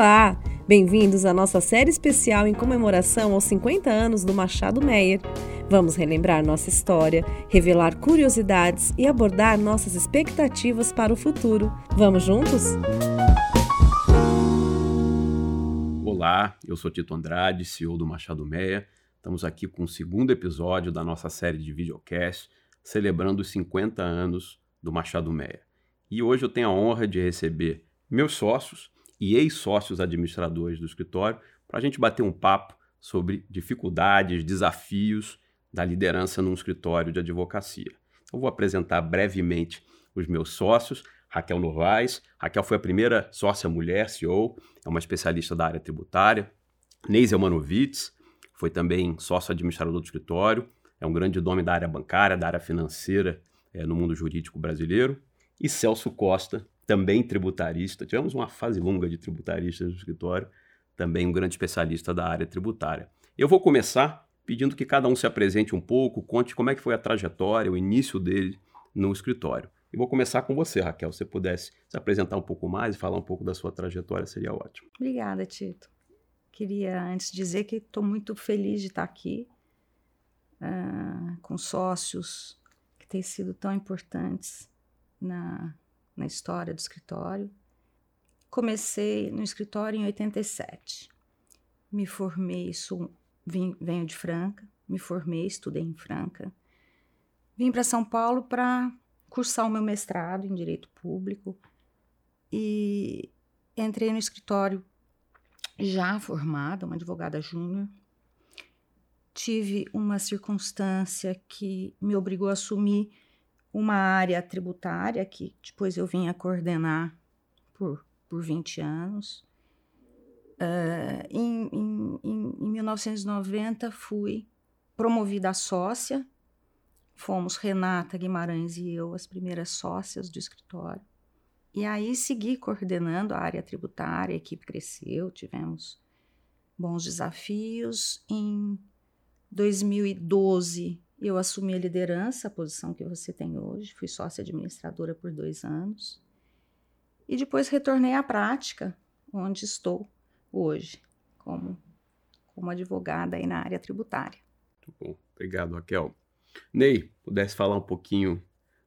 Olá! Bem-vindos à nossa série especial em comemoração aos 50 anos do Machado Meyer. Vamos relembrar nossa história, revelar curiosidades e abordar nossas expectativas para o futuro. Vamos juntos? Olá, eu sou Tito Andrade, CEO do Machado Meyer. Estamos aqui com o segundo episódio da nossa série de videocast, celebrando os 50 anos do Machado Meyer. E hoje eu tenho a honra de receber meus sócios e ex-sócios administradores do escritório para a gente bater um papo sobre dificuldades, desafios da liderança num escritório de advocacia. Eu vou apresentar brevemente os meus sócios. Raquel Novaes. Raquel foi a primeira sócia mulher CEO, é uma especialista da área tributária. Neise Manovitz foi também sócio administrador do escritório, é um grande nome da área bancária, da área financeira é, no mundo jurídico brasileiro. E Celso Costa, também tributarista. Tivemos uma fase longa de tributaristas no escritório, também um grande especialista da área tributária. Eu vou começar pedindo que cada um se apresente um pouco, conte como é que foi a trajetória, o início dele no escritório. E vou começar com você, Raquel. Se pudesse se apresentar um pouco mais e falar um pouco da sua trajetória, seria ótimo. Obrigada, Tito. Queria antes dizer que estou muito feliz de estar aqui uh, com sócios que têm sido tão importantes na na história do escritório. Comecei no escritório em 87. Me formei, sou, vim, venho de Franca, me formei, estudei em Franca. Vim para São Paulo para cursar o meu mestrado em Direito Público e entrei no escritório já formada, uma advogada júnior. Tive uma circunstância que me obrigou a assumir uma área tributária que depois eu vim a coordenar por, por 20 anos. Uh, em, em, em 1990 fui promovida a sócia, fomos Renata Guimarães e eu as primeiras sócias do escritório. E aí segui coordenando a área tributária, a equipe cresceu, tivemos bons desafios. Em 2012 eu assumi a liderança, a posição que você tem hoje, fui sócia administradora por dois anos. E depois retornei à prática, onde estou hoje, como, como advogada aí na área tributária. Muito bom, obrigado, Raquel. Ney, pudesse falar um pouquinho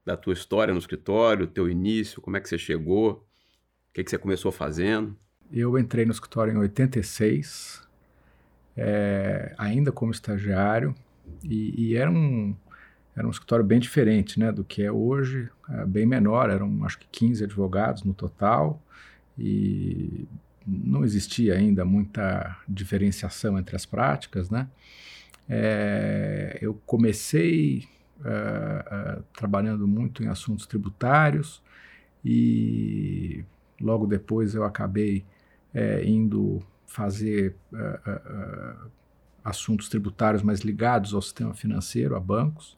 da tua história no escritório, teu início, como é que você chegou, o que, que você começou fazendo? Eu entrei no escritório em 86, é, ainda como estagiário, e, e, era, um, era um escritório bem diferente né, do que é hoje, é bem menor, eram acho que 15 advogados no total, e não existia ainda muita diferenciação entre as práticas. Né? É, eu comecei uh, uh, trabalhando muito em assuntos tributários e logo depois eu acabei é, indo fazer uh, assuntos tributários mais ligados ao sistema financeiro, a bancos.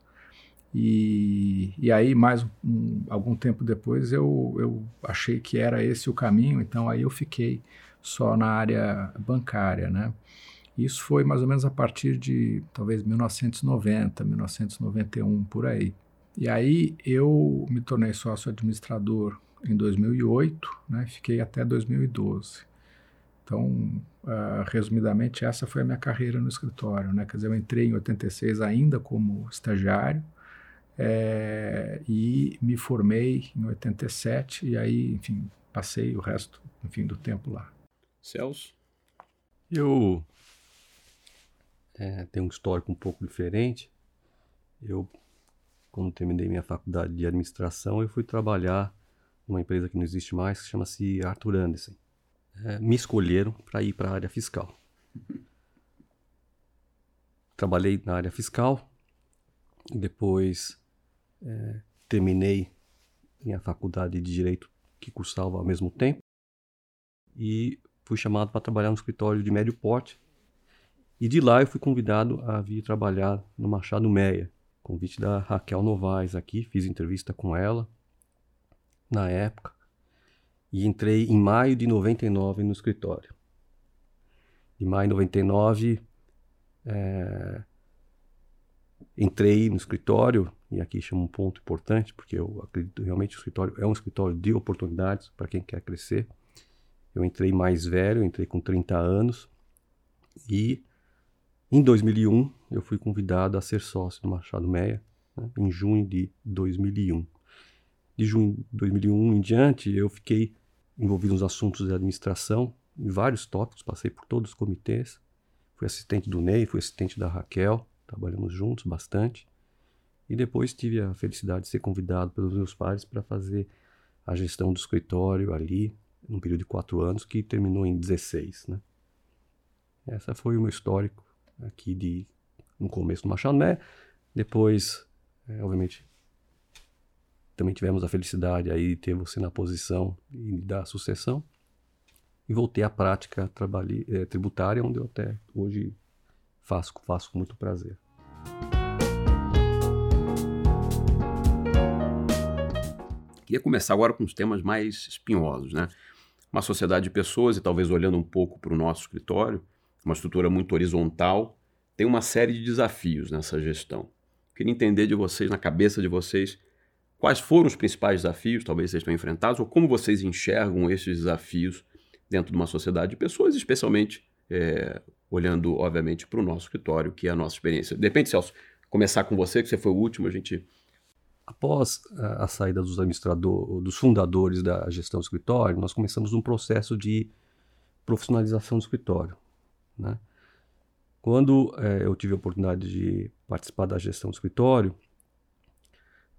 E, e aí, mais um, algum tempo depois, eu, eu achei que era esse o caminho, então aí eu fiquei só na área bancária, né? Isso foi mais ou menos a partir de talvez 1990, 1991, por aí. E aí eu me tornei sócio administrador em 2008, né? Fiquei até 2012. Então, uh, resumidamente, essa foi a minha carreira no escritório. Né? Quer dizer, eu entrei em 86 ainda como estagiário é, e me formei em 87 e aí, enfim, passei o resto, enfim, do tempo lá. Celso? Eu é, tenho um histórico um pouco diferente. Eu, quando terminei minha faculdade de administração, eu fui trabalhar numa empresa que não existe mais, que chama-se Arthur Anderson é, me escolheram para ir para a área fiscal. Trabalhei na área fiscal, depois é, terminei minha faculdade de direito que cursava ao mesmo tempo e fui chamado para trabalhar no escritório de médio porte. E de lá eu fui convidado a vir trabalhar no Machado Meia, convite da Raquel Novaes aqui, fiz entrevista com ela na época e entrei em maio de 99 no escritório. Em maio de 99, é, entrei no escritório, e aqui chama um ponto importante, porque eu acredito realmente o escritório é um escritório de oportunidades para quem quer crescer. Eu entrei mais velho, entrei com 30 anos e em 2001 eu fui convidado a ser sócio do Machado Meia, né, em junho de 2001. De junho de 2001 em diante eu fiquei envolvido nos assuntos de administração, em vários tópicos, passei por todos os comitês, fui assistente do Ney, fui assistente da Raquel, trabalhamos juntos bastante. E depois tive a felicidade de ser convidado pelos meus pais para fazer a gestão do escritório ali, num período de quatro anos, que terminou em 16. Né? Essa foi o meu histórico aqui de no começo do Machado Né? Depois, é, obviamente, também tivemos a felicidade aí de ter você na posição e da sucessão. E voltei à prática é, tributária, onde eu até hoje faço, faço com muito prazer. Queria começar agora com os temas mais espinhosos, né? Uma sociedade de pessoas, e talvez olhando um pouco para o nosso escritório, uma estrutura muito horizontal, tem uma série de desafios nessa gestão. Queria entender de vocês, na cabeça de vocês, quais foram os principais desafios, talvez vocês tenham enfrentados, ou como vocês enxergam esses desafios dentro de uma sociedade de pessoas, especialmente é, olhando, obviamente, para o nosso escritório, que é a nossa experiência. Depende, Celso, começar com você, que você foi o último, a gente Após a, saída dos administradores, dos fundadores da gestão do escritório, nós começamos um processo de profissionalização do escritório. Né? Quando é, eu tive a oportunidade de participar da gestão do escritório,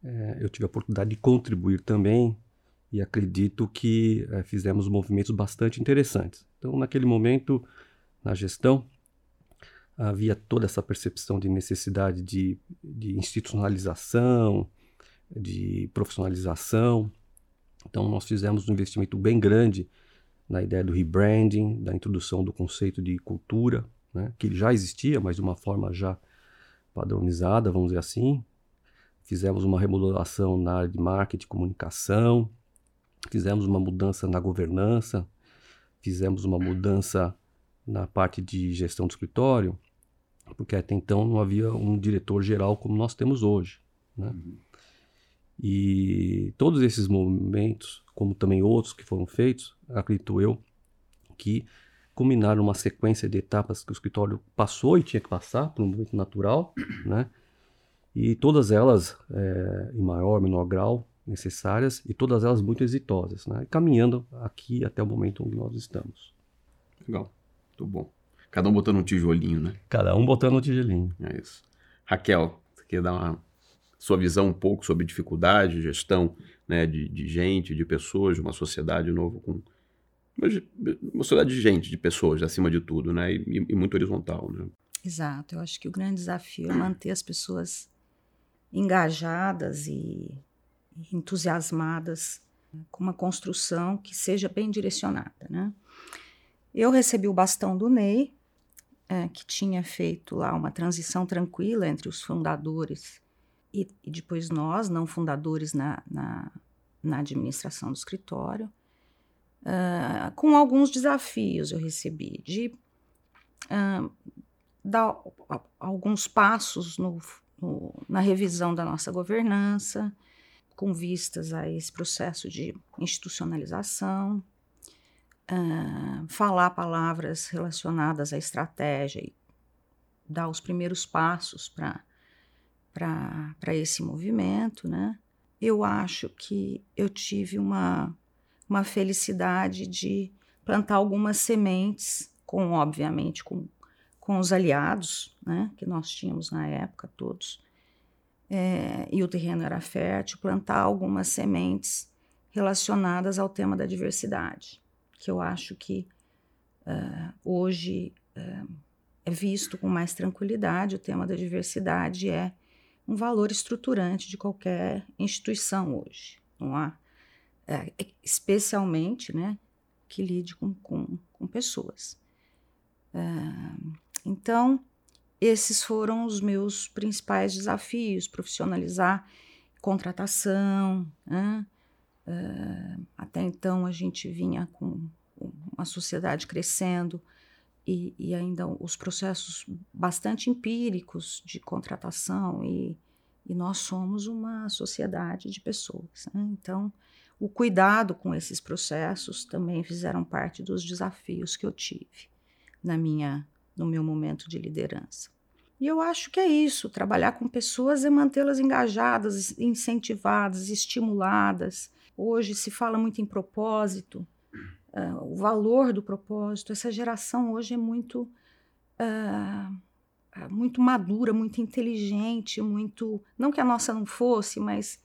é, eu tive a oportunidade de contribuir também e acredito que é, fizemos movimentos bastante interessantes. Então, naquele momento, na gestão, havia toda essa percepção de necessidade de, de institucionalização, de profissionalização. Então, nós fizemos um investimento bem grande na ideia do rebranding, da introdução do conceito de cultura, né, que já existia, mas de uma forma já padronizada, vamos dizer assim. Fizemos uma remodelação na área de marketing e comunicação, fizemos uma mudança na governança, fizemos uma mudança na parte de gestão do escritório, porque até então não havia um diretor geral como nós temos hoje. Né? Uhum. E todos esses movimentos, como também outros que foram feitos, acredito eu, que culminaram uma sequência de etapas que o escritório passou e tinha que passar por um momento natural, né? E todas elas, é, em maior ou menor grau, necessárias e todas elas muito exitosas, né? Caminhando aqui até o momento onde nós estamos. Legal, muito bom. Cada um botando um tijolinho, né? Cada um botando um tijolinho. É isso. Raquel, você quer dar uma sua visão um pouco sobre dificuldade, gestão né, de, de gente, de pessoas, de uma sociedade nova com uma sociedade de gente, de pessoas, acima de tudo, né, e, e muito horizontal, né? Exato. Eu acho que o grande desafio é manter as pessoas engajadas e entusiasmadas com uma construção que seja bem direcionada, né? Eu recebi o bastão do Ney, é, que tinha feito lá uma transição tranquila entre os fundadores e, e depois nós, não fundadores na, na, na administração do escritório, uh, com alguns desafios eu recebi de uh, dar alguns passos no, no, na revisão da nossa governança, com vistas a esse processo de institucionalização, uh, falar palavras relacionadas à estratégia e dar os primeiros passos para esse movimento, né? Eu acho que eu tive uma, uma felicidade de plantar algumas sementes, com obviamente com, com os aliados, né? Que nós tínhamos na época todos, é, e o terreno era fértil, plantar algumas sementes relacionadas ao tema da diversidade, que eu acho que uh, hoje uh, é visto com mais tranquilidade. O tema da diversidade é um valor estruturante de qualquer instituição hoje, não há? É, especialmente, né, que lide com, com, com pessoas. É, então, esses foram os meus principais desafios: profissionalizar contratação. Né? É, até então, a gente vinha com uma sociedade crescendo e, e, ainda os processos bastante empíricos de contratação e, e nós somos uma sociedade de pessoas. Né? Então, o cuidado com esses processos também fizeram parte dos desafios que eu tive na minha no meu momento de liderança. E eu acho que é isso, trabalhar com pessoas é mantê-las engajadas, incentivadas, estimuladas. Hoje se fala muito em propósito, uh, o valor do propósito. Essa geração hoje é muito uh, muito madura, muito inteligente, muito. Não que a nossa não fosse, mas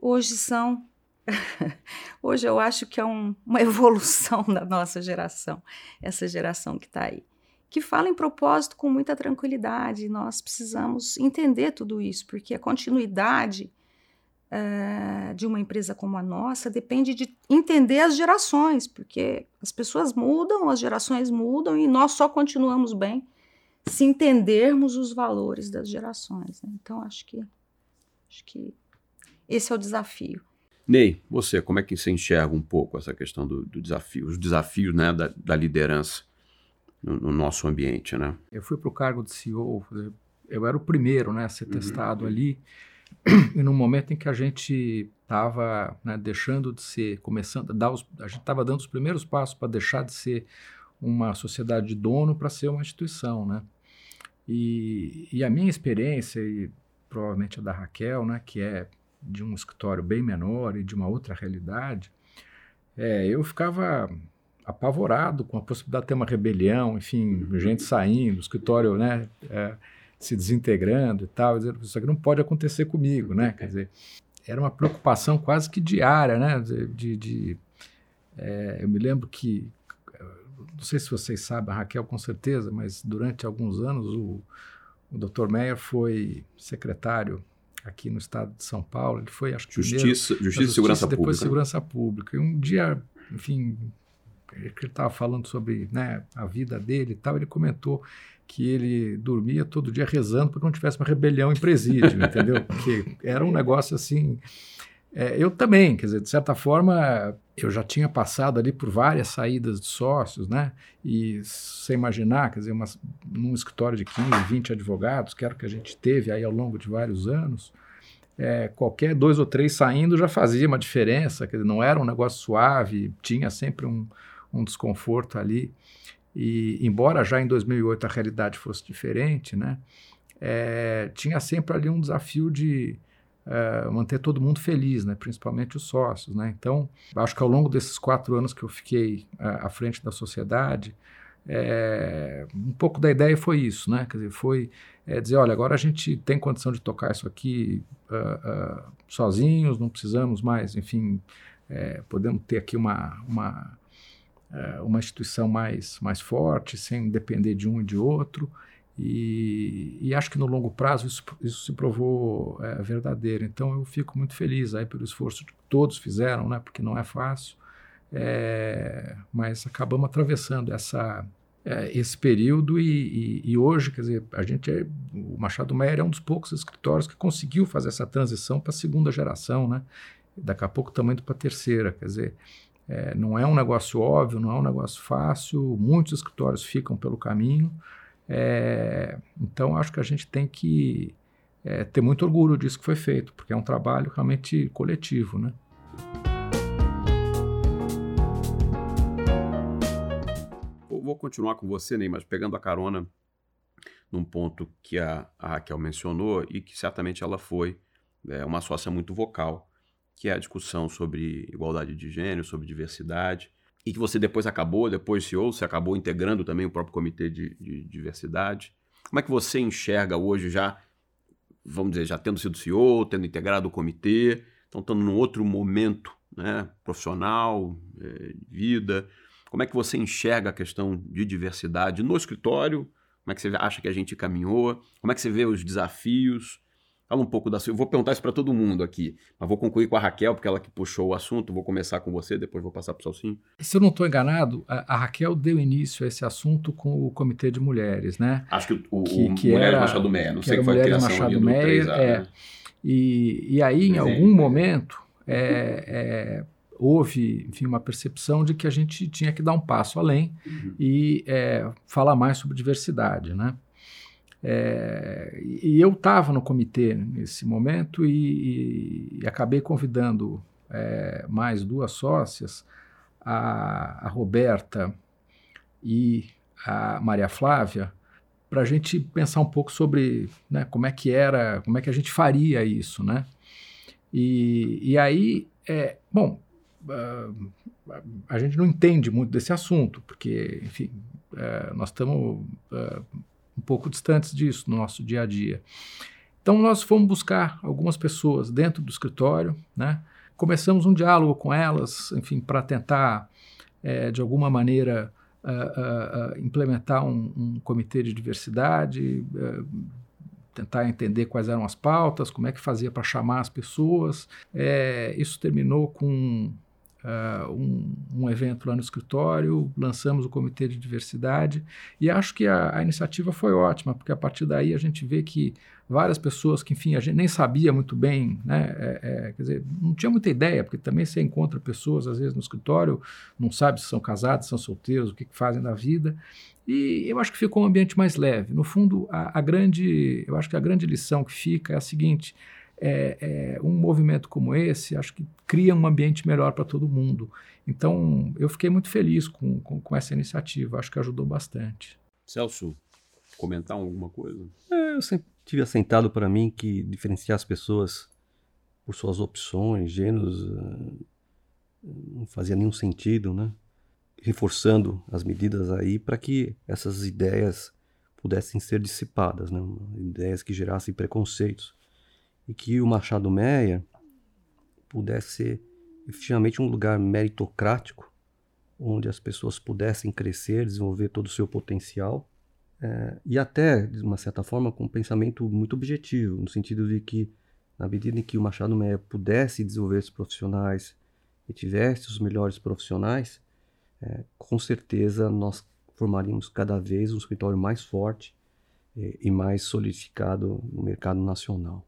hoje são. hoje eu acho que é um, uma evolução da nossa geração, essa geração que está aí. Que fala em propósito com muita tranquilidade. Nós precisamos entender tudo isso, porque a continuidade uh, de uma empresa como a nossa depende de entender as gerações, porque as pessoas mudam, as gerações mudam e nós só continuamos bem se entendermos os valores das gerações. Né? Então, acho que, acho que esse é o desafio. Ney, você, como é que você enxerga um pouco essa questão do, do desafio, os desafios né, da, da liderança no, no, nosso ambiente, né? Eu fui para o cargo de CEO, eu era o primeiro né, a ser uhum. testado ali, e no momento em que a gente estava né, deixando de ser, começando, a, dar os, a gente estava dando os primeiros passos para deixar de ser uma sociedade de dono para ser uma instituição, né? E, e, a minha experiência, e provavelmente a da Raquel, né, que é de um escritório bem menor e de uma outra realidade, é, eu ficava apavorado com a possibilidade de ter uma rebelião, enfim, gente saindo, escritório né, é, se desintegrando e tal, dizendo isso aqui não pode acontecer comigo, né? Quer dizer, era uma preocupação quase que diária, né? De, de é, eu me lembro que não sei se vocês sabem, a Raquel com certeza, mas durante alguns anos o, o Dr. Meyer foi secretário aqui no estado de São Paulo. Ele foi, acho que Justiça, primeiro, Justiça e Segurança depois Pública. Segurança Pública. E um dia, enfim, ele estava falando sobre né, a vida dele e tal, ele comentou que ele dormia todo dia rezando para que não tivesse uma rebelião em presídio, entendeu? Porque era um negócio assim é, eu também, quer dizer, de certa forma, eu já tinha passado ali por várias saídas de sócios, né? E você imaginar, quer dizer, uma, num escritório de 15, 20 advogados, que era o que a gente teve aí ao longo de vários anos, é, qualquer dois ou três saindo já fazia uma diferença, quer dizer, não era um negócio suave, tinha sempre um, um desconforto ali. E embora já em 2008 a realidade fosse diferente, né? É, tinha sempre ali um desafio de uh, manter todo mundo feliz, né? principalmente os sócios. Né? Então, acho que ao longo desses quatro anos que eu fiquei uh, à frente da sociedade, é, um pouco da ideia foi isso, né? Quer dizer, foi é, dizer, olha, agora a gente tem condição de tocar isso aqui uh, uh, sozinhos, não precisamos mais, enfim, é, podemos ter aqui uma, uma, uma instituição mais, mais forte, sem depender de um e de outro. E, e, acho que no longo prazo isso, isso se provou é, verdadeiro. Então eu fico muito feliz aí pelo esforço que todos fizeram, né? Porque não é fácil, é, mas acabamos atravessando essa, é, esse período e, e, e, hoje, quer dizer, a gente é, o Machado Meyer é um dos poucos escritórios que conseguiu fazer essa transição para a segunda geração, né? Daqui a pouco também para a terceira, quer dizer. É, não é um negócio óbvio, não é um negócio fácil, muitos escritórios ficam pelo caminho, é, então, acho que a gente tem que é, ter muito orgulho disso que foi feito, porque é um trabalho realmente coletivo, né? Vou continuar com você, Ney, mas pegando a carona num ponto que a, a Raquel mencionou e que certamente ela foi é, uma sócia muito vocal, que é a discussão sobre igualdade de gênero, sobre diversidade e que você depois acabou, depois CEO, você acabou integrando também o próprio comitê de, de, diversidade. Como é que você enxerga hoje já, vamos dizer, já tendo sido CEO, tendo integrado o comitê, então estando num outro momento né, profissional, é, vida, como é que você enxerga a questão de diversidade no escritório? Como é que você acha que a gente caminhou? Como é que você vê os desafios? Fala um pouco da sua. Eu vou perguntar isso para todo mundo aqui, mas vou concluir com a Raquel, porque ela que puxou o assunto. Vou começar com você, depois vou passar para o Salsinho. Se eu não estou enganado, a, a, Raquel deu início a esse assunto com o Comitê de Mulheres, né? Acho que o, que, o que Mulheres era, Machado Meia, não sei que foi a criação Machado do Meia, 3A, é. Né? E, e aí, em algum momento, é, é, houve enfim, uma percepção de que a gente tinha que dar um passo além uhum. e é, falar mais sobre diversidade, né? É, e eu estava no comitê nesse momento e, e, acabei convidando é, mais duas sócias, a, a Roberta e a Maria Flávia, para a gente pensar um pouco sobre né, como é que era, como é que a gente faria isso, né? E, e aí, é, bom, uh, a gente não entende muito desse assunto, porque, enfim, uh, nós estamos uh, um pouco distantes disso no nosso dia a dia. Então, nós fomos buscar algumas pessoas dentro do escritório, né? Começamos um diálogo com elas, enfim, para tentar, é, de alguma maneira, uh, uh, implementar um, um, comitê de diversidade, tentar entender quais eram as pautas, como é que fazia para chamar as pessoas. É, isso terminou com uh, um, um, evento lá no escritório, lançamos o comitê de diversidade e acho que a, a, iniciativa foi ótima, porque a partir daí a gente vê que várias pessoas que, enfim, a gente nem sabia muito bem, né, é, é, quer dizer, não tinha muita ideia, porque também você encontra pessoas, às vezes, no escritório, não sabe se são casados, se são solteiros, o que, que fazem da vida, e eu acho que ficou um ambiente mais leve. No fundo, a, a grande, eu acho que a grande lição que fica é a seguinte: é, é, um movimento como esse, acho que cria um ambiente melhor para todo mundo. Então, eu fiquei muito feliz com, com, com, essa iniciativa, acho que ajudou bastante. Celso, comentar alguma coisa? É, eu sempre tive assentado para mim que diferenciar as pessoas por suas opções, gêneros, eh, não fazia nenhum sentido, né? Reforçando as medidas aí para que essas ideias pudessem ser dissipadas, né? Ideias que gerassem preconceitos e que o Machado Meia pudesse ser efetivamente um lugar meritocrático, onde as pessoas pudessem crescer, desenvolver todo o seu potencial, é, e até, de uma certa forma, com um pensamento muito objetivo, no sentido de que, na medida em que o Machado Meia pudesse desenvolver esses profissionais e tivesse os melhores profissionais, é, com certeza nós formaríamos cada vez um escritório mais forte e, e mais solidificado no mercado nacional.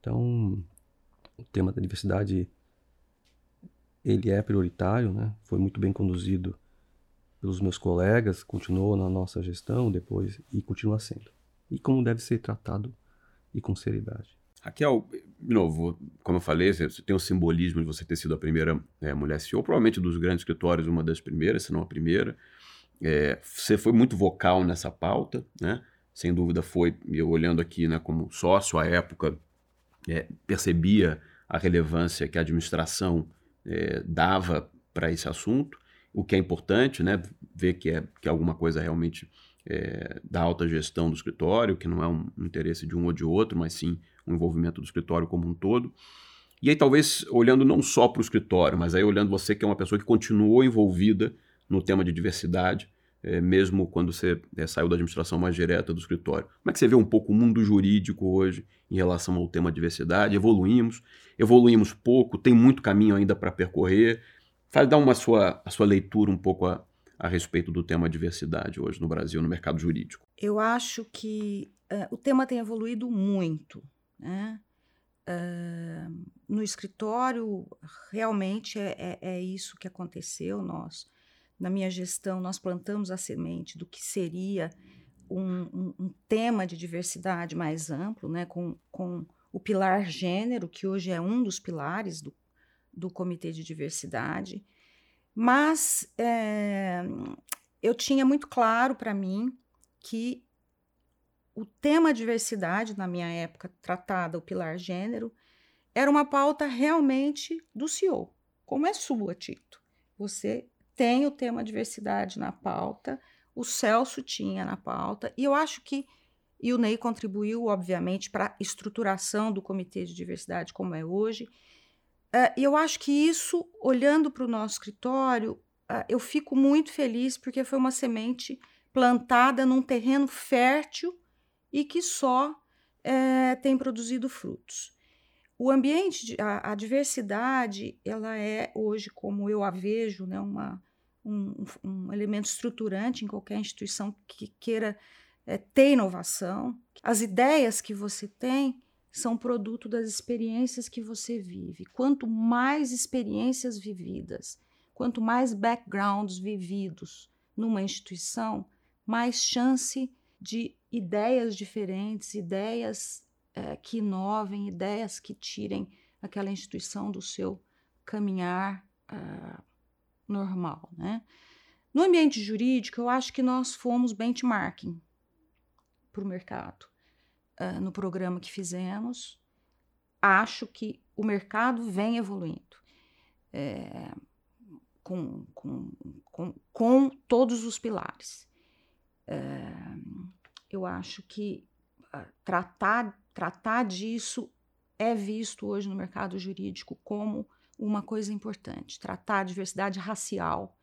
Então, o tema da diversidade ele é prioritário, né? Foi muito bem conduzido pelos meus colegas, continuou na nossa gestão depois e continua sendo. E como deve ser tratado e com seriedade. Raquel, de novo, como eu falei, você tem o simbolismo de você ter sido a primeira é, mulher CEO, provavelmente dos grandes escritórios, uma das primeiras, se não a primeira. É, você foi muito vocal nessa pauta, né? Sem dúvida foi, eu olhando aqui né, como sócio à época, é, percebia a relevância que a administração é, dava para esse assunto, o que é importante, né? Ver que é, que alguma coisa realmente é, da alta gestão do escritório, que não é um, um interesse de um ou de outro, mas sim um envolvimento do escritório como um todo. E aí, talvez, olhando não só para o escritório, mas aí olhando você que é uma pessoa que continuou envolvida no tema de diversidade, é, mesmo quando você é, saiu da administração mais direta do escritório. Como é que você vê um pouco o mundo jurídico hoje em relação ao tema diversidade? Evoluímos, evoluímos pouco, tem muito caminho ainda para percorrer. Faz dar uma sua, a sua leitura um pouco a, a respeito do tema diversidade hoje no Brasil, no mercado jurídico. Eu acho que uh, o tema tem evoluído muito. Né? Uh, no escritório, realmente é, é, é isso que aconteceu. Nós na minha gestão, nós plantamos a semente do que seria um, um, um tema de diversidade mais amplo, né, com, com o pilar gênero, que hoje é um dos pilares do, do Comitê de Diversidade. Mas é, eu tinha muito claro para mim que o tema diversidade, na minha época tratada, o pilar gênero, era uma pauta realmente do CEO, como é sua, Tito. Você tem o tema diversidade na pauta, o Celso tinha na pauta, e eu acho que e o Ney contribuiu, obviamente, para a estruturação do Comitê de Diversidade como é hoje. Uh, eu acho que isso, olhando para o nosso escritório, uh, eu fico muito feliz porque foi uma semente plantada num terreno fértil e que só uh, tem produzido frutos. O ambiente, a, a, diversidade, ela é hoje, como eu a vejo, né, uma, um, um elemento estruturante em qualquer instituição que queira é, ter inovação. As ideias que você tem são produto das experiências que você vive. Quanto mais experiências vividas, quanto mais backgrounds vividos numa instituição, mais chance de ideias diferentes, ideias é, que inovem, ideias que tirem aquela instituição do seu caminhar uh, normal, né? No ambiente jurídico, eu acho que nós fomos benchmarking para o mercado. Uh, no programa que fizemos, acho que o mercado vem evoluindo. É, com, com, com, com, todos os pilares. É, eu acho que uh, tratar, tratar disso é visto hoje no mercado jurídico como uma coisa importante. Tratar a diversidade racial,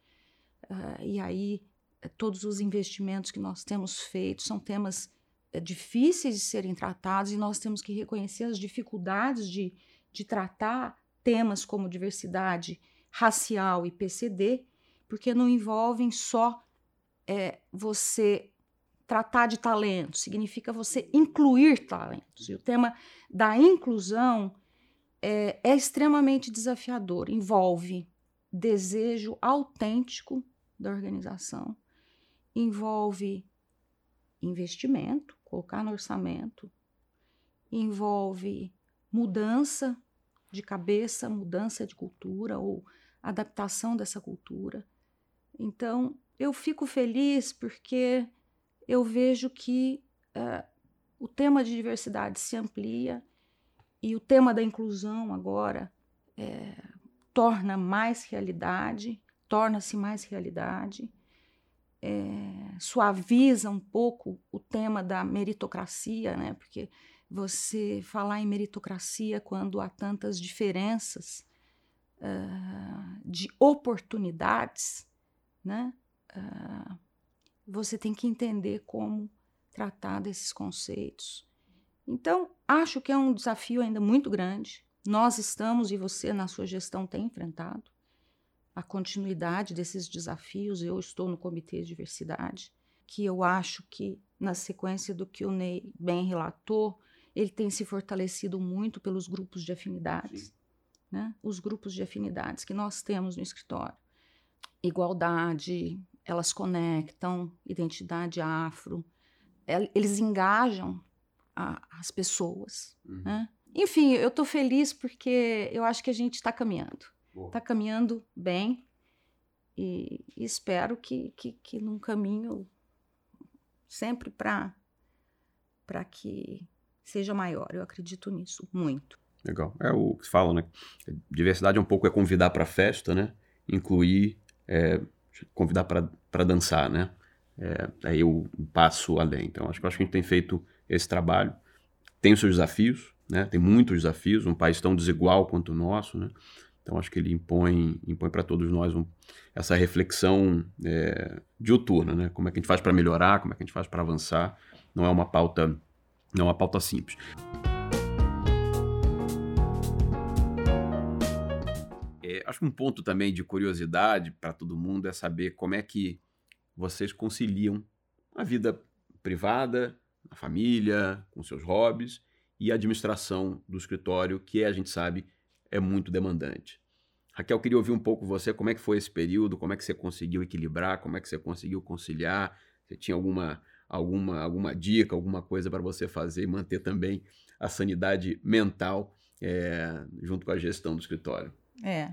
Uh, e aí, eh, todos os investimentos que nós temos feito são temas uh, difíceis de serem tratados e nós temos que reconhecer as dificuldades de, de tratar temas como diversidade racial e PCD, porque não envolvem só é, você tratar de talentos, significa você incluir talentos. E o tema da inclusão é, é extremamente desafiador, envolve desejo autêntico da organização, envolve investimento, colocar no orçamento, envolve mudança de cabeça, mudança de cultura ou adaptação dessa cultura. Então, eu fico feliz porque eu vejo que uh, o tema de diversidade se amplia e o tema da inclusão agora é, torna mais realidade torna-se mais realidade, é, suaviza um pouco o tema da meritocracia, né? Porque você falar em meritocracia quando há tantas diferenças uh, de oportunidades, né? Uh, você tem que entender como tratar desses conceitos. Então, acho que é um desafio ainda muito grande. Nós estamos e você, na sua gestão, tem enfrentado a continuidade desses desafios. Eu estou no Comitê de Diversidade, que eu acho que, na sequência do que o Ney bem relatou, ele tem se fortalecido muito pelos grupos de afinidades, né? os grupos de afinidades que nós temos no escritório. Igualdade, elas conectam, identidade afro, eles engajam a, as pessoas. Uhum. Né? Enfim, eu estou feliz porque eu acho que a gente está caminhando. Está caminhando bem e, e espero que, que, que num caminho sempre para que seja maior. Eu acredito nisso muito. Legal. É o que se fala, né? Diversidade é um pouco é convidar para festa, né? Incluir, é, convidar para dançar, né? É, aí eu passo além. Então, acho, acho que a gente tem feito esse trabalho. Tem os seus desafios, né? Tem muitos desafios. Um país tão desigual quanto o nosso, né? Então, acho que ele impõe, impõe para todos nós um, essa reflexão é, diuturna, né? Como é que a gente faz para melhorar, como é que a gente faz para avançar. Não é uma pauta, não é uma pauta simples. É, acho que um ponto também de curiosidade para todo mundo é saber como é que vocês conciliam a vida privada, a família, com seus hobbies e a administração do escritório, que a gente sabe é muito demandante. Raquel, queria ouvir um pouco você, como é que foi esse período, como é que você conseguiu equilibrar, como é que você conseguiu conciliar, você tinha alguma, alguma, alguma dica, alguma coisa para você fazer e manter também a sanidade mental é, junto com a gestão do escritório? É,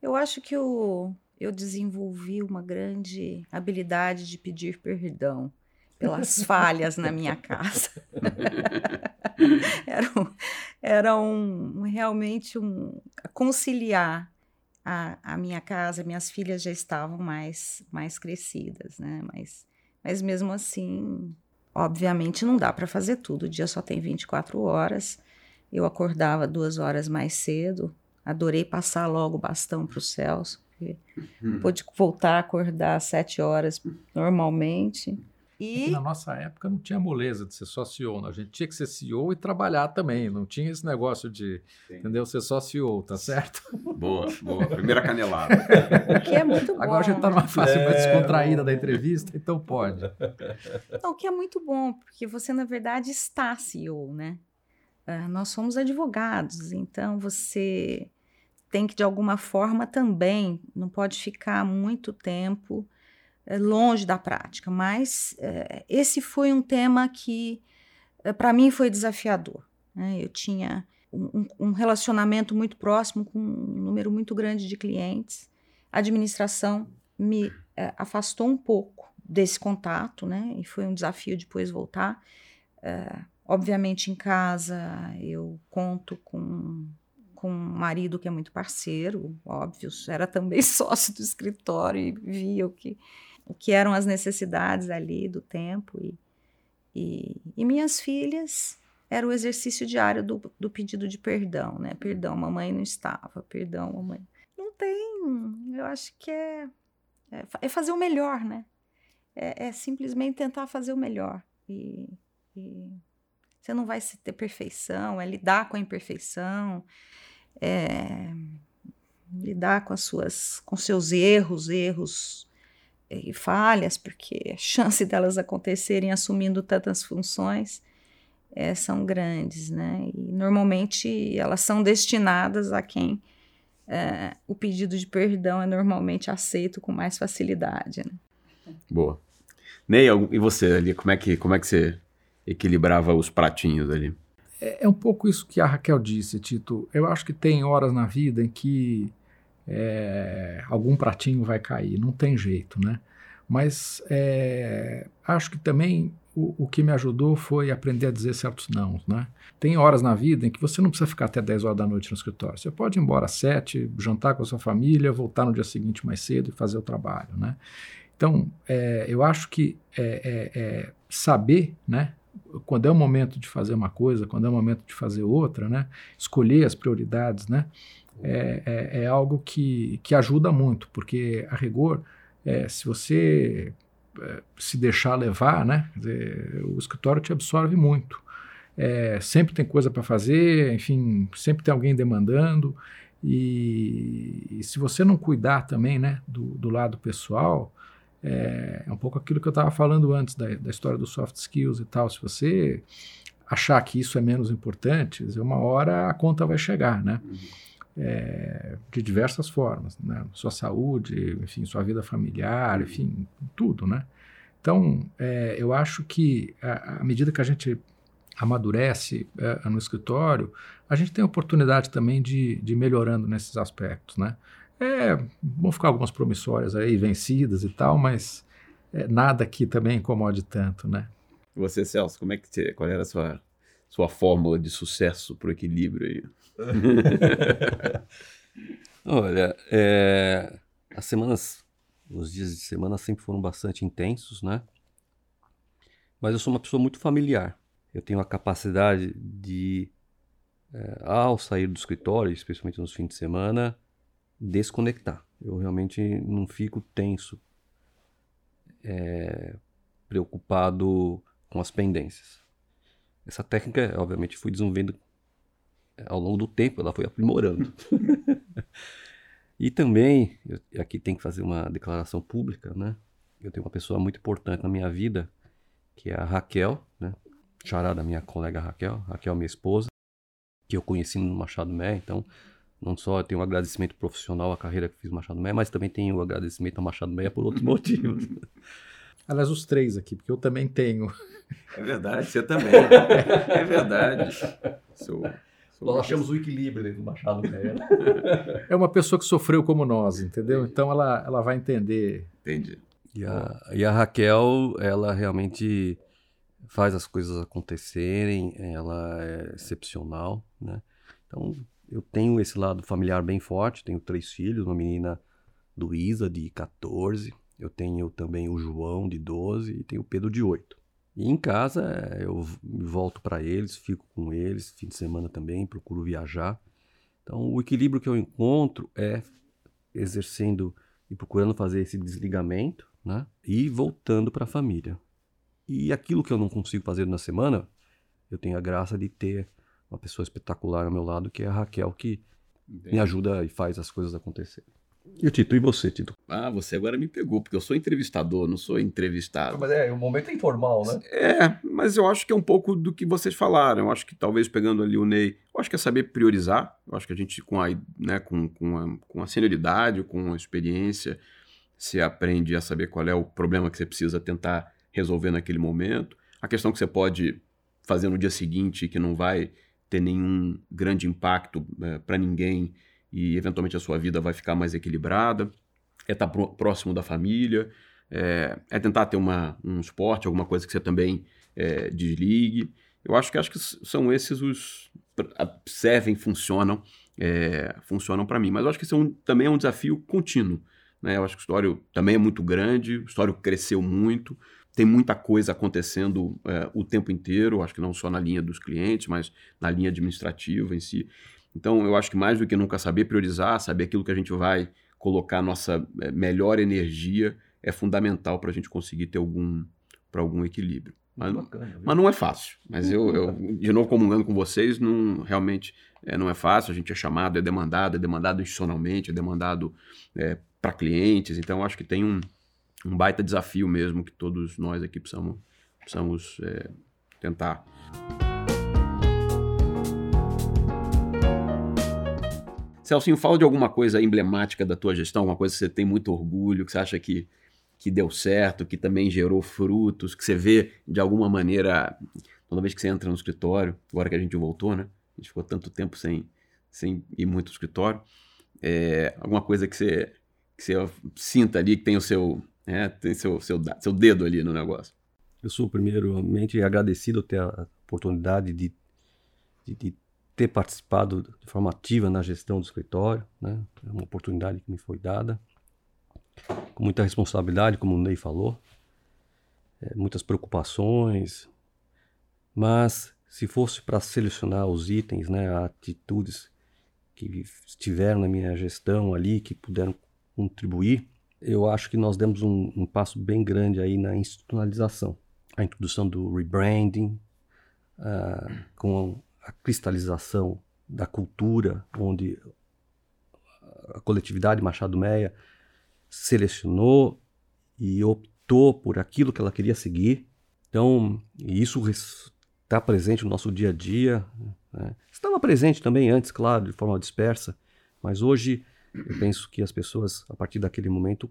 eu acho que eu, eu desenvolvi uma grande habilidade de pedir perdão pelas falhas na minha casa. era um, era um, realmente um conciliar a, a minha casa, minhas filhas já estavam mais, mais crescidas, né? Mas, mas mesmo assim, obviamente não dá para fazer tudo. O dia só tem 24 horas. Eu acordava duas horas mais cedo. Adorei passar logo o bastão para o Celso, porque uhum. pude voltar a acordar às sete horas normalmente. E... É na nossa época não tinha moleza de ser só CEO, né? a gente tinha que ser CEO e trabalhar também, não tinha esse negócio de, Sim. entendeu, ser só CEO, tá certo? Boa, boa, primeira canelada. o que é muito bom. Agora a gente está numa fase é, mais descontraída da entrevista, então pode. Não, o que é muito bom, porque você na verdade está CEO, né? Uh, nós somos advogados, então você tem que de alguma forma também, não pode ficar muito tempo é, longe da prática, mas é, esse foi um tema que é, para mim foi desafiador. Né? Eu tinha um, relacionamento muito próximo com um número muito grande de clientes. A administração me afastou um pouco desse contato, né? E foi um desafio depois voltar. Obviamente, em casa, eu conto com, com um marido que é muito parceiro, óbvio, era também sócio do escritório e via o que, o que eram as necessidades ali do tempo. E, e, e minhas filhas era o exercício diário do, do pedido de perdão, né? Perdão, mamãe não estava, perdão, mamãe. Não tem, eu acho que é, é, é fazer o melhor, né? É, é, simplesmente tentar fazer o melhor. E, e, você não vai ter perfeição, é lidar com a imperfeição, é lidar com as suas, com seus erros, erros e falhas, porque a chance delas acontecerem assumindo tantas funções é, são grandes, né? E normalmente elas são destinadas a quem é, o pedido de perdão é normalmente aceito com mais facilidade. Né? Boa. Ney, e você ali, como é que, como é que você equilibrava os pratinhos ali? É, é um pouco isso que a Raquel disse, Tito. Eu acho que tem horas na vida em que é, algum pratinho vai cair, não tem jeito, né? Mas é, acho que também o, o, que me ajudou foi aprender a dizer certos não, né? Tem horas na vida em que você não precisa ficar até 10 horas da noite no escritório. Você pode ir embora às 7, jantar com a sua família, voltar no dia seguinte mais cedo e fazer o trabalho, né? Então, é, eu acho que é, é, saber, né? Quando é o momento de fazer uma coisa, quando é o momento de fazer outra, né? Escolher as prioridades, né? É, é, é algo que, que ajuda muito, porque a rigor é, se você é, se deixar levar, né, dizer, o escritório te absorve muito. É, sempre tem coisa para fazer, enfim, sempre tem alguém demandando. E, e, se você não cuidar também né, do, do lado pessoal, é, é, um pouco aquilo que eu estava falando antes da, da, história dos soft skills e tal. Se você achar que isso é menos importante, uma hora a conta vai chegar, né? Uhum é, de diversas formas, né? Sua saúde, enfim, sua vida familiar, enfim, tudo, né? Então, é, eu acho que à medida que a gente amadurece é, no escritório, a gente tem a oportunidade também de, de ir melhorando nesses aspectos, né? É, vão ficar algumas promissórias aí vencidas e tal, mas é, nada que também incomode tanto, né? Você, Celso, como é que você, qual era a sua, sua fórmula de sucesso para o equilíbrio aí? Olha, é, as semanas, os dias de semana sempre foram bastante intensos, né? Mas eu sou uma pessoa muito familiar. Eu tenho a capacidade de, é, ao sair do escritório, especialmente nos fins de semana, desconectar. Eu realmente não fico tenso, é, preocupado com as pendências. Essa técnica, obviamente, fui desenvolvendo ao longo do tempo ela foi aprimorando. e também, eu, aqui tem que fazer uma declaração pública, né? Eu tenho uma pessoa muito importante na minha vida, que é a Raquel, né? Charada minha colega Raquel, Raquel minha esposa, que eu conheci no Machado Mé, então não só tenho um agradecimento profissional à carreira que fiz Machado Mé, mas também tenho um agradecimento ao Machado Mé por outros motivos. Aliás, os três aqui, porque eu também tenho. É verdade, você também. é verdade. Sou nós achamos o equilíbrio dentro do Machado Meia. é uma pessoa que sofreu como nós, entendeu? Então ela, ela vai entender. Entendi. E a, e a Raquel, ela realmente faz as coisas acontecerem, ela é excepcional, né? Então, eu tenho esse lado familiar bem forte, tenho três filhos, uma menina Luísa, de 14, eu tenho também o João, de 12, e tenho o Pedro, de 8. E em casa eu volto para eles, fico com eles, fim de semana também, procuro viajar. Então o equilíbrio que eu encontro é exercendo e procurando fazer esse desligamento, né? E voltando para a família. E aquilo que eu não consigo fazer na semana, eu tenho a graça de ter uma pessoa espetacular ao meu lado, que é a Raquel, que Entendi. me ajuda e faz as coisas acontecerem. E o Tito, e você, Tito? Ah, você agora me pegou, porque eu sou entrevistador, não sou entrevistado. Mas é, o momento é informal, né? É, mas eu acho que é um pouco do que vocês falaram. Eu acho que talvez pegando ali o Ney, eu acho que é saber priorizar. Eu acho que a gente, com a, né, com, com, a, com a senioridade, com a experiência, se aprende a saber qual é o problema que você precisa tentar resolver naquele momento. A questão que você pode fazer no dia seguinte que não vai ter nenhum grande impacto é, para ninguém e eventualmente a sua vida vai ficar mais equilibrada, é estar tá próximo da família, é, é, tentar ter uma, um esporte, alguma coisa que você também é, desligue. Eu acho que acho que são esses os servem, funcionam, é, funcionam para mim. Mas eu acho que isso é um, também é um desafio contínuo. Né? Eu acho que o histórico também é muito grande, o histórico cresceu muito, tem muita coisa acontecendo é, o tempo inteiro, acho que não só na linha dos clientes, mas na linha administrativa em si. Então, eu acho que mais do que nunca saber priorizar, saber aquilo que a gente vai colocar nossa é, melhor energia é fundamental para a gente conseguir ter algum, para algum equilíbrio. Mas, bacana, mas, não é fácil. Mas eu, eu, de novo, comungando com vocês, não, realmente é, não é fácil. A gente é chamado, é demandado, é demandado institucionalmente, é demandado é, para clientes. Então, acho que tem um, um baita desafio mesmo que todos nós aqui precisamos, precisamos é, tentar. Celcinho, fala de alguma coisa emblemática da tua gestão, alguma coisa que você tem muito orgulho, que você acha que, que deu certo, que também gerou frutos, que você vê de alguma maneira, toda vez que você entra no escritório, agora que a gente voltou, né? A gente ficou tanto tempo sem, sem ir muito ao escritório. É, alguma coisa que você, que você sinta ali, que tem o seu, é, tem seu, seu, seu dedo ali no negócio. Eu sou, primeiramente, agradecido ter a oportunidade de, de, de ter participado de forma ativa na gestão do escritório, né? É uma oportunidade que me foi dada, com muita responsabilidade, como o Ney falou, é, muitas preocupações, mas se fosse para selecionar os itens, né, atitudes que estiveram na minha gestão ali, que puderam contribuir, eu acho que nós demos um, um passo bem grande aí na institucionalização. A introdução do rebranding, uh, com a cristalização da cultura, onde a coletividade Machado Meia selecionou e optou por aquilo que ela queria seguir. Então, isso está presente no nosso dia a dia. Né? Estava presente também antes, claro, de forma dispersa, mas hoje eu penso que as pessoas, a partir daquele momento,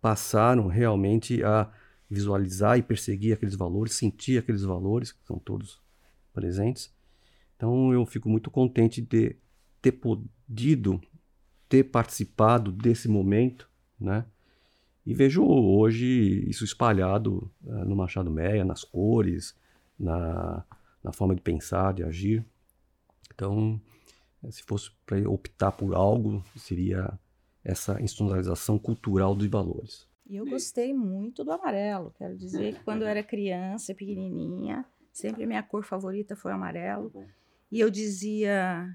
passaram realmente a visualizar e perseguir aqueles valores, sentir aqueles valores, que são todos presentes, então eu fico muito contente de ter podido ter participado desse momento, né? E vejo hoje isso espalhado uh, no Machado Meia, nas cores, na, na forma de pensar, de agir. Então, se fosse para optar por algo, seria essa institucionalização cultural dos valores. E eu gostei muito do amarelo. Quero dizer que quando eu era criança, pequenininha, sempre minha cor favorita foi o amarelo. E eu dizia: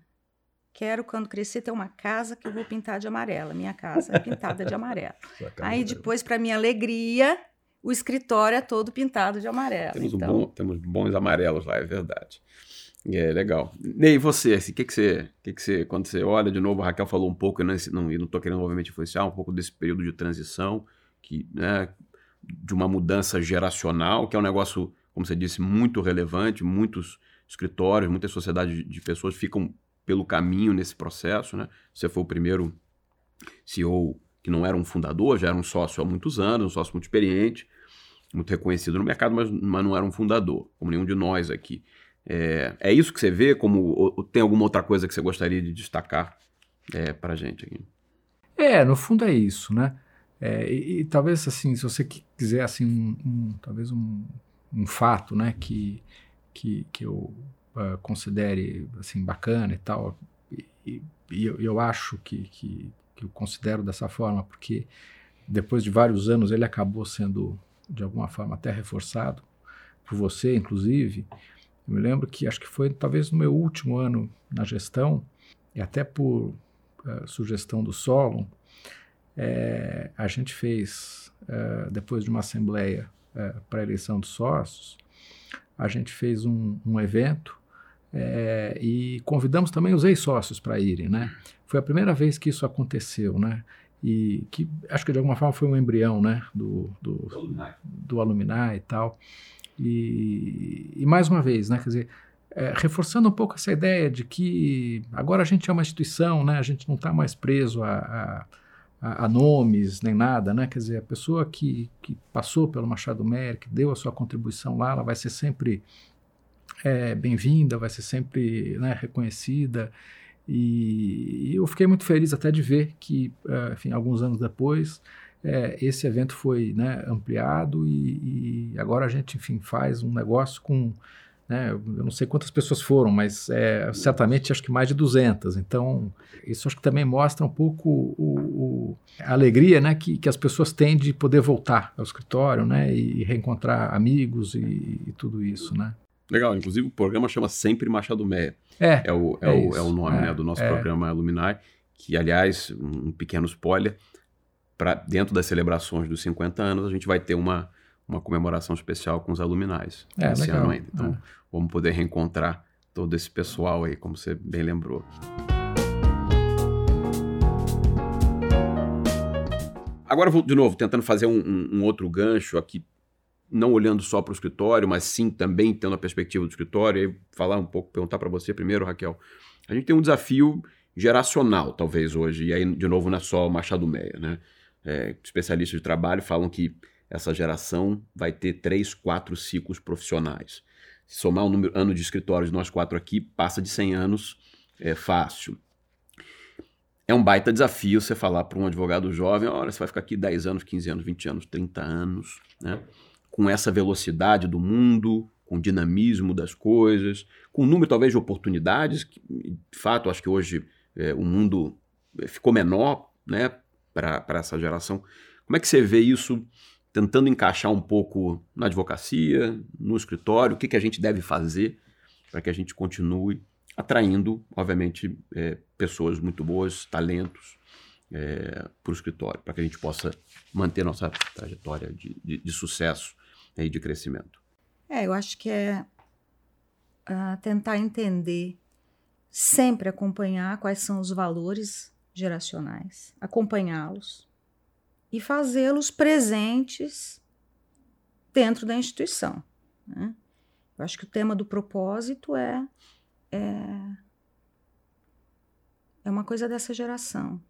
quero quando crescer ter uma casa que eu vou pintar de amarela. Minha casa é pintada de amarelo. Aí depois, para minha alegria, o escritório é todo pintado de amarelo. Temos, então... um bom, temos bons amarelos lá, é verdade. É legal. E você, assim, que, que, você, que, que você, quando você olha de novo, a Raquel falou um pouco, né, não, e não estou querendo obviamente influenciar, um pouco desse período de transição, que, né, de uma mudança geracional, que é um negócio, como você disse, muito relevante, muitos escritórios, muitas sociedades de pessoas ficam pelo caminho nesse processo, né? Você foi o primeiro CEO que não era um fundador, já era um sócio há muitos anos, um sócio muito experiente, muito reconhecido no mercado, mas, mas não era um fundador, como nenhum de nós aqui. É, é isso que você vê? Como ou, ou tem alguma outra coisa que você gostaria de destacar é, para a gente aqui? É, no fundo é isso, né? É, e, e, talvez assim, se você quiser assim, um, um talvez um, um fato, né, que que, que eu uh, considere assim bacana e tal. E, e eu, eu, acho que, que, que eu considero dessa forma, porque depois de vários anos ele acabou sendo, de alguma forma, até reforçado por você, inclusive. Eu me lembro que acho que foi talvez no meu último ano na gestão, e até por uh, sugestão do Solon, é, a gente fez, uh, depois de uma assembleia uh, para eleição dos sócios, a gente fez um, um evento é, e convidamos também os ex-sócios para irem, né? Foi a primeira vez que isso aconteceu, né? E que acho que de alguma forma foi um embrião, né? Do, do, do Alumni e tal. E, e, mais uma vez, né? Quer dizer, é, reforçando um pouco essa ideia de que agora a gente é uma instituição, né? A gente não está mais preso a, a a, nomes nem nada, né? Quer dizer, a pessoa que, que passou pelo Machado Mério, que deu a sua contribuição lá, ela vai ser sempre é, bem-vinda, vai ser sempre né, reconhecida. E, e, eu fiquei muito feliz até de ver que, uh, enfim, alguns anos depois, é, esse evento foi né, ampliado e, e, agora a gente, enfim, faz um negócio com, né, eu não sei quantas pessoas foram, mas é, certamente acho que mais de 200. Então, isso acho que também mostra um pouco o, o, a alegria né, que, que as pessoas têm de poder voltar ao escritório né, e reencontrar amigos e, e tudo isso, né. Legal, inclusive o programa chama Sempre Machado Meia. É, é, o, é, é, o, é o nome é, né, do nosso é. programa Luminar, que, aliás, um pequeno spoiler, para dentro das celebrações dos 50 anos, a gente vai ter uma, uma comemoração especial com os aluminais é, esse legal. ano ainda. Então, é. vamos poder reencontrar todo esse pessoal aí, como você bem lembrou. Agora, vou de novo, tentando fazer um, um, um outro gancho aqui não olhando só para o escritório, mas sim também tendo a perspectiva do escritório, e falar um pouco, perguntar para você primeiro, Raquel. A gente tem um desafio geracional, talvez, hoje, e aí, de novo, não é só Machado Meia, né? É, especialistas de trabalho falam que essa geração vai ter três, quatro ciclos profissionais. Se somar o número ano de escritórios nós quatro aqui, passa de 100 anos, é fácil. É um baita desafio você falar para um advogado jovem, olha, você vai ficar aqui 10 anos, 15 anos, 20 anos, 30 anos, né? com essa velocidade do mundo, com o dinamismo das coisas, com o número talvez de oportunidades. Que, de fato, acho que hoje é, o mundo é, ficou menor né, para essa geração. Como é que você vê isso tentando encaixar um pouco na advocacia, no escritório? O que, que a gente deve fazer para que a gente continue atraindo, obviamente, é, pessoas muito boas, talentos é, para o escritório, para que a gente possa manter nossa trajetória de, de, de sucesso e de crescimento? É, eu acho que é uh, tentar entender, sempre acompanhar quais são os valores geracionais, acompanhá-los e fazê-los presentes dentro da instituição. Né? Eu acho que o tema do propósito é, é, é uma coisa dessa geração,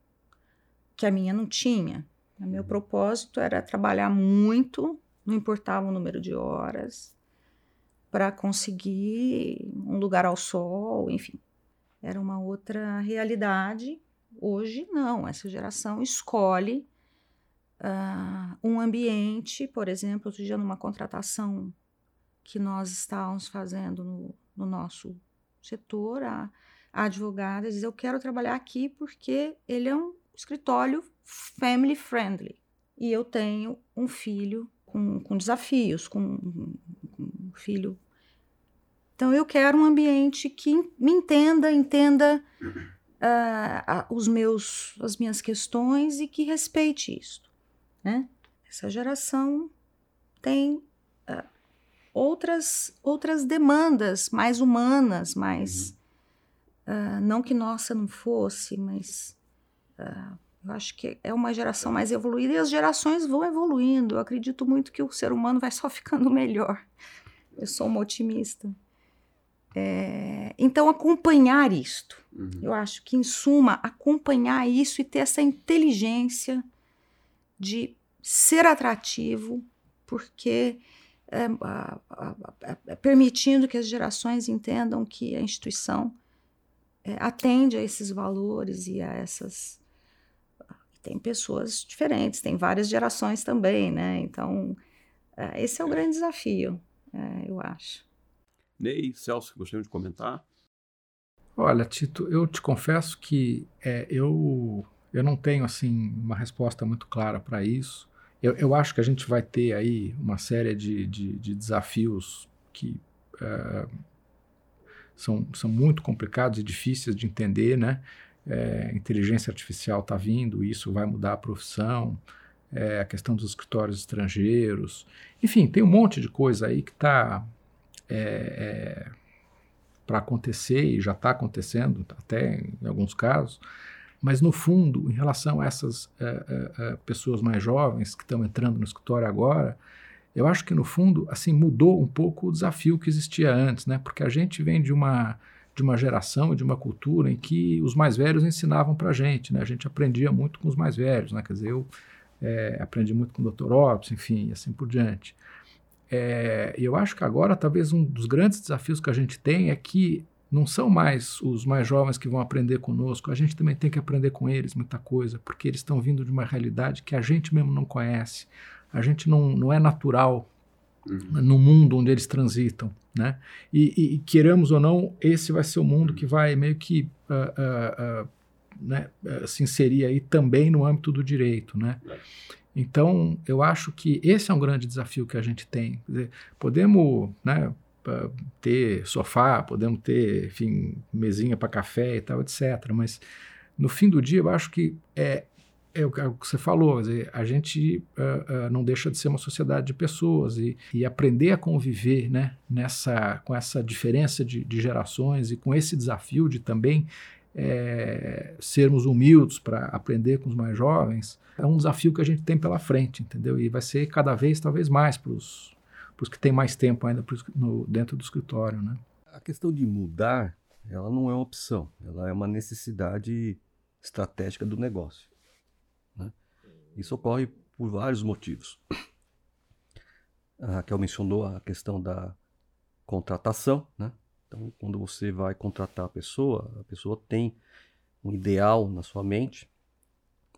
que a minha não tinha. O meu propósito era trabalhar muito não importava o número de horas, para conseguir um lugar ao sol, enfim. Era uma outra realidade. Hoje, não, essa geração escolhe uh, um ambiente, por exemplo, outro dia numa contratação que nós estávamos fazendo no, no nosso setor, a, a advogada diz: Eu quero trabalhar aqui porque ele é um escritório family friendly e eu tenho um filho com, com desafios, com, com um filho. Então, eu quero um ambiente que me entenda, entenda uh, uh, os meus, as minhas questões e que respeite isso. Né? Essa geração tem uh, outras, outras demandas mais humanas, mais. Uhum. não que nossa não fosse, mas eu acho que é uma geração mais evoluída e as gerações vão evoluindo. Eu acredito muito que o ser humano vai só ficando melhor. Eu sou uma otimista. É, então, acompanhar isto. Uhum. Eu acho que, em suma, acompanhar isso e ter essa inteligência de ser atrativo, porque é, a, a, a, permitindo que as gerações entendam que a instituição é, atende a esses valores e a essas tem pessoas diferentes, tem várias gerações também, né? Então, é, esse é o grande desafio, é, eu acho. Ney, Celso, gostaria de comentar? Olha, Tito, eu te confesso que é, eu, eu não tenho assim uma resposta muito clara para isso. Eu, eu, acho que a gente vai ter aí uma série de, de, de desafios que uh, são, são muito complicados e difíceis de entender, né? é, inteligência artificial está vindo, isso vai mudar a profissão, é, a questão dos escritórios estrangeiros, enfim, tem um monte de coisa aí que está é, é para acontecer e já está acontecendo, até em alguns casos, mas no fundo, em relação a essas é, é, pessoas mais jovens que estão entrando no escritório agora, eu acho que no fundo, assim, mudou um pouco o desafio que existia antes, né? Porque a gente vem de uma de uma geração de uma cultura em que os mais velhos ensinavam para a gente, né? A gente aprendia muito com os mais velhos, né? Quer dizer, eu é, aprendi muito com o Dr. Ops, enfim, assim por diante. É, eu acho que agora talvez um dos grandes desafios que a gente tem é que não são mais os mais jovens que vão aprender conosco, a gente também tem que aprender com eles muita coisa, porque eles estão vindo de uma realidade que a gente mesmo não conhece, a gente não, não é natural uhum. no mundo onde eles transitam, né? E, e, e, queiramos ou não, esse vai ser o mundo que vai meio que uh, uh, uh, né, se inserir aí também no âmbito do direito, né? É. Então, eu acho que esse é um grande desafio que a gente tem. Dizer, podemos né, ter sofá, podemos ter, enfim, mesinha para café e tal, etc. Mas, no fim do dia, eu acho que é, é o que você falou, dizer, a gente uh, uh, não deixa de ser uma sociedade de pessoas e, e aprender a conviver né, nessa, com essa diferença de, de gerações e com esse desafio de também é, sermos humildes para aprender com os mais jovens, é um desafio que a gente tem pela frente, entendeu? E vai ser cada vez, talvez mais para os que têm mais tempo ainda no, dentro do escritório, né? A questão de mudar, ela não é uma opção, ela é uma necessidade estratégica do negócio. Né? Isso ocorre por vários motivos. A Raquel mencionou a questão da contratação, né? Então, quando você vai contratar a pessoa, a pessoa tem um ideal na sua mente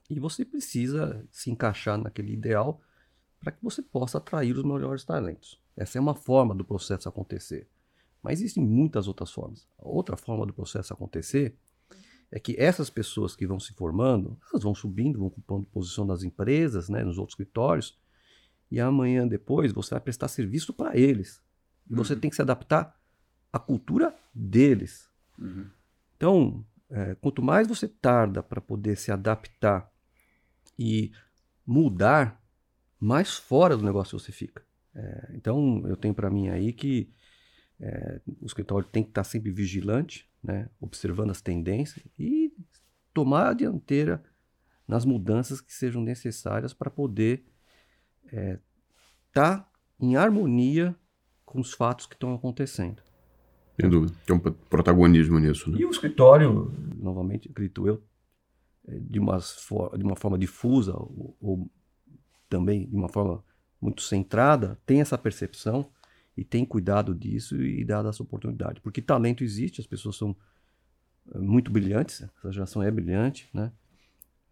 e você precisa se encaixar naquele ideal para que você possa atrair os melhores talentos. Essa é uma forma do processo acontecer. Mas existem muitas outras formas. Outra forma do processo acontecer é que essas pessoas que vão se formando, elas vão subindo, vão ocupando posição nas empresas, né, nos outros escritórios, e amanhã depois você vai prestar serviço para eles. E você uhum. tem que se adaptar a cultura deles. Uhum. Então, é, quanto mais você tarda para poder se adaptar e mudar, mais fora do negócio você fica. É, então, eu tenho para mim aí que é, o escritório tem que estar tá sempre vigilante, né, observando as tendências e tomar a dianteira nas mudanças que sejam necessárias para poder estar é, tá em harmonia com os fatos que estão acontecendo. Sem dúvida. Tem um protagonismo nisso. Né? E o escritório, novamente, acredito eu, é, de uma, de uma forma difusa ou, ou também de uma forma muito centrada, tem essa percepção e tem cuidado disso e dado essa oportunidade. Porque talento existe, as pessoas são é, muito brilhantes, essa geração é brilhante, né?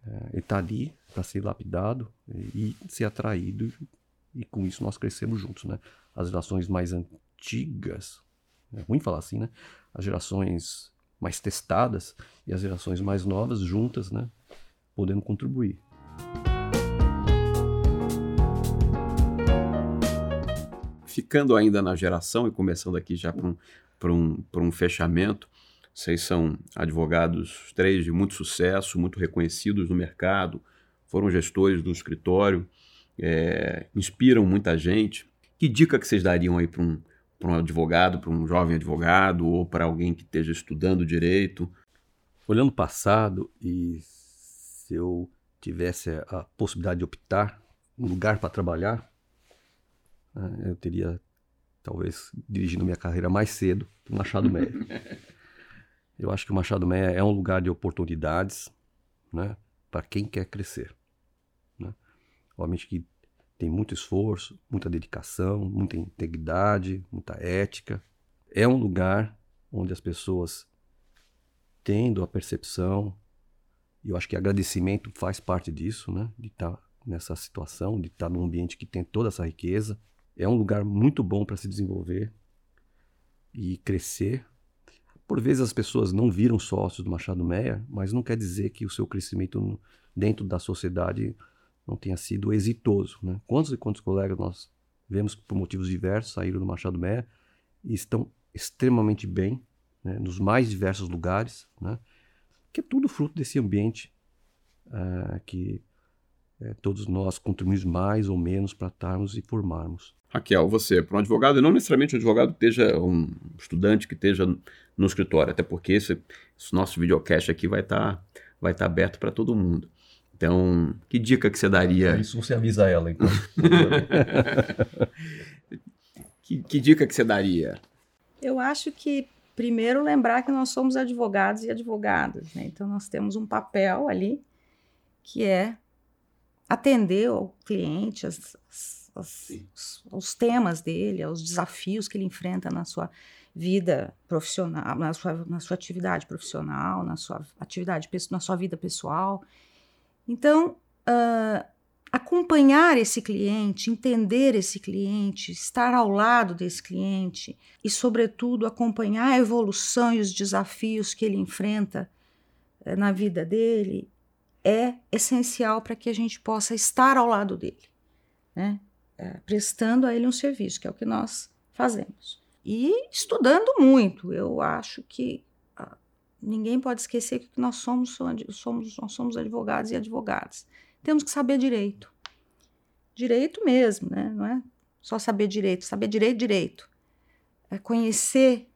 É, ele está ali para ser lapidado e, e ser atraído e com isso nós crescemos juntos, né? As gerações mais antigas é ruim falar assim, né? As gerações mais testadas e as gerações mais novas juntas, né? Podendo contribuir. Ficando ainda na geração e começando aqui já para um, um, um fechamento, vocês são advogados, três de muito sucesso, muito reconhecidos no mercado, foram gestores do escritório, é, inspiram muita gente. Que dica que vocês dariam aí para um, para um advogado, para um jovem advogado ou para alguém que esteja estudando direito? Olhando o passado e se eu tivesse a possibilidade de optar um lugar para trabalhar, né, eu teria talvez dirigindo minha carreira mais cedo para o Machado Meia. eu acho que o Machado Meia é um lugar de oportunidades, né, para quem quer crescer. Né? Obviamente que tem muito esforço, muita dedicação, muita integridade, muita ética. É um lugar onde as pessoas tendo a percepção, e eu acho que agradecimento faz parte disso, né? De estar tá nessa situação, de estar tá num ambiente que tem toda essa riqueza. É um lugar muito bom para se desenvolver e crescer. Por vezes as pessoas não viram sócios do Machado Meia, mas não quer dizer que o seu crescimento dentro da sociedade não tenha sido exitoso. Né? Quantos e quantos colegas nós vemos que, por motivos diversos, saíram do Machado Meia e estão extremamente bem, né? nos mais diversos lugares, né? que é tudo fruto desse ambiente uh, que uh, todos nós contribuímos mais ou menos para estarmos e formarmos. Raquel, você, para um advogado, não necessariamente um advogado que esteja, um estudante que esteja no escritório, até porque esse, esse nosso videocast aqui vai estar tá, vai tá aberto para todo mundo. Então, que dica que você daria? Isso você avisa ela, então. que, que dica que você daria? Eu acho que primeiro lembrar que nós somos advogados e advogadas, né? Então nós temos um papel ali que é atender o cliente, as, as as, os, os temas dele, os desafios que ele enfrenta na sua vida profissional, na sua, na sua atividade profissional, na sua atividade, na sua vida pessoal. Então, uh, acompanhar esse cliente, entender esse cliente, estar ao lado desse cliente e, sobretudo, acompanhar a evolução e os desafios que ele enfrenta uh, na vida dele é essencial para que a gente possa estar ao lado dele, né? Uh, prestando a ele um serviço, que é o que nós fazemos e estudando muito. Eu acho que ninguém pode esquecer que nós somos, somos, nós somos advogados e advogadas. Temos que saber direito. Direito mesmo, né? Não é só saber direito, saber direito, direito. É conhecer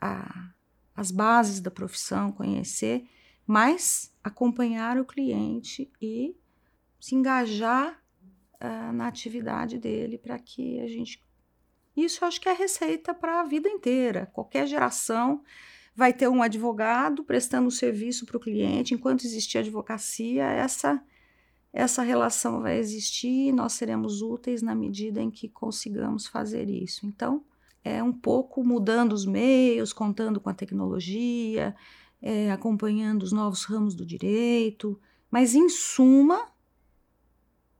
a, as bases da profissão, conhecer, mas acompanhar o cliente e se engajar uh, na atividade dele para que a gente isso eu acho que é receita para a vida inteira. Qualquer geração vai ter um advogado prestando serviço para o cliente. Enquanto existir advocacia, essa, essa relação vai existir e nós seremos úteis na medida em que consigamos fazer isso. Então, é um pouco mudando os meios, contando com a tecnologia, é, acompanhando os novos ramos do direito, mas em suma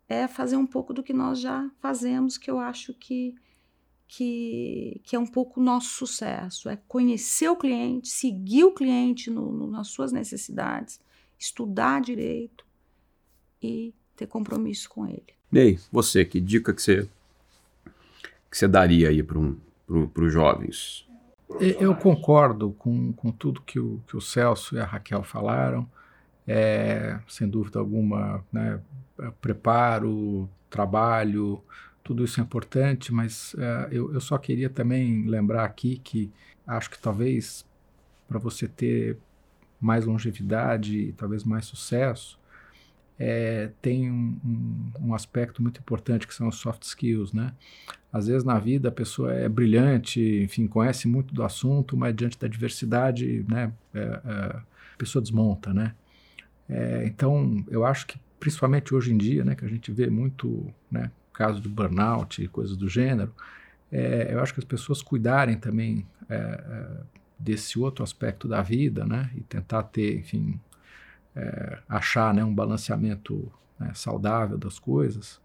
é fazer um pouco do que nós já fazemos, que eu acho que que, que é um pouco o nosso sucesso, é conhecer o cliente, seguir o cliente no, no, nas suas necessidades, estudar direito e ter compromisso com ele. Ney, você, que dica que você, que você daria aí para um, os jovens? Eu concordo com, com tudo que o, que o Celso e a Raquel falaram. É, sem dúvida alguma, né, preparo, trabalho, tudo isso é importante, mas uh, eu, eu só queria também lembrar aqui que acho que talvez para você ter mais longevidade e talvez mais sucesso, é, tem um, um, aspecto muito importante que são os soft skills, né? Às vezes na vida a pessoa é brilhante, enfim, conhece muito do assunto, mas diante da diversidade, né, é, é, a pessoa desmonta, né? É, então, eu acho que principalmente hoje em dia, né, que a gente vê muito, né, caso de burnout e coisas do gênero, é, eu acho que as pessoas cuidarem também é, é, desse outro aspecto da vida, né, e tentar ter, enfim, é, achar né, um balanceamento né, saudável das coisas,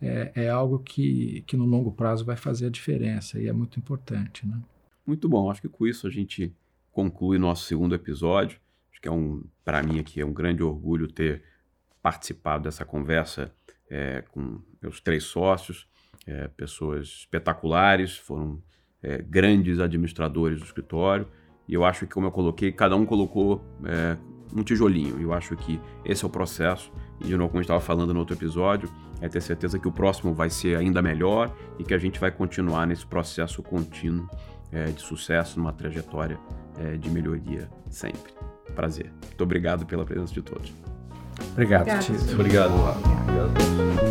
é, é, algo que, que no longo prazo vai fazer a diferença e é muito importante, né? Muito bom, acho que com isso a gente conclui nosso segundo episódio. Acho que é um, para mim aqui é um grande orgulho ter participado dessa conversa é, com meus três sócios, é, pessoas espetaculares, foram é, grandes administradores do escritório. E eu acho que, como eu coloquei, cada um colocou é, um tijolinho. Eu acho que esse é o processo. E, de novo, como a gente estava falando no outro episódio, é ter certeza que o próximo vai ser ainda melhor e que a gente vai continuar nesse processo contínuo é, de sucesso, numa trajetória é, de melhoria sempre. Prazer. Muito obrigado pela presença de todos. Obrigado, Obrigado. Obrigado. Obrigado.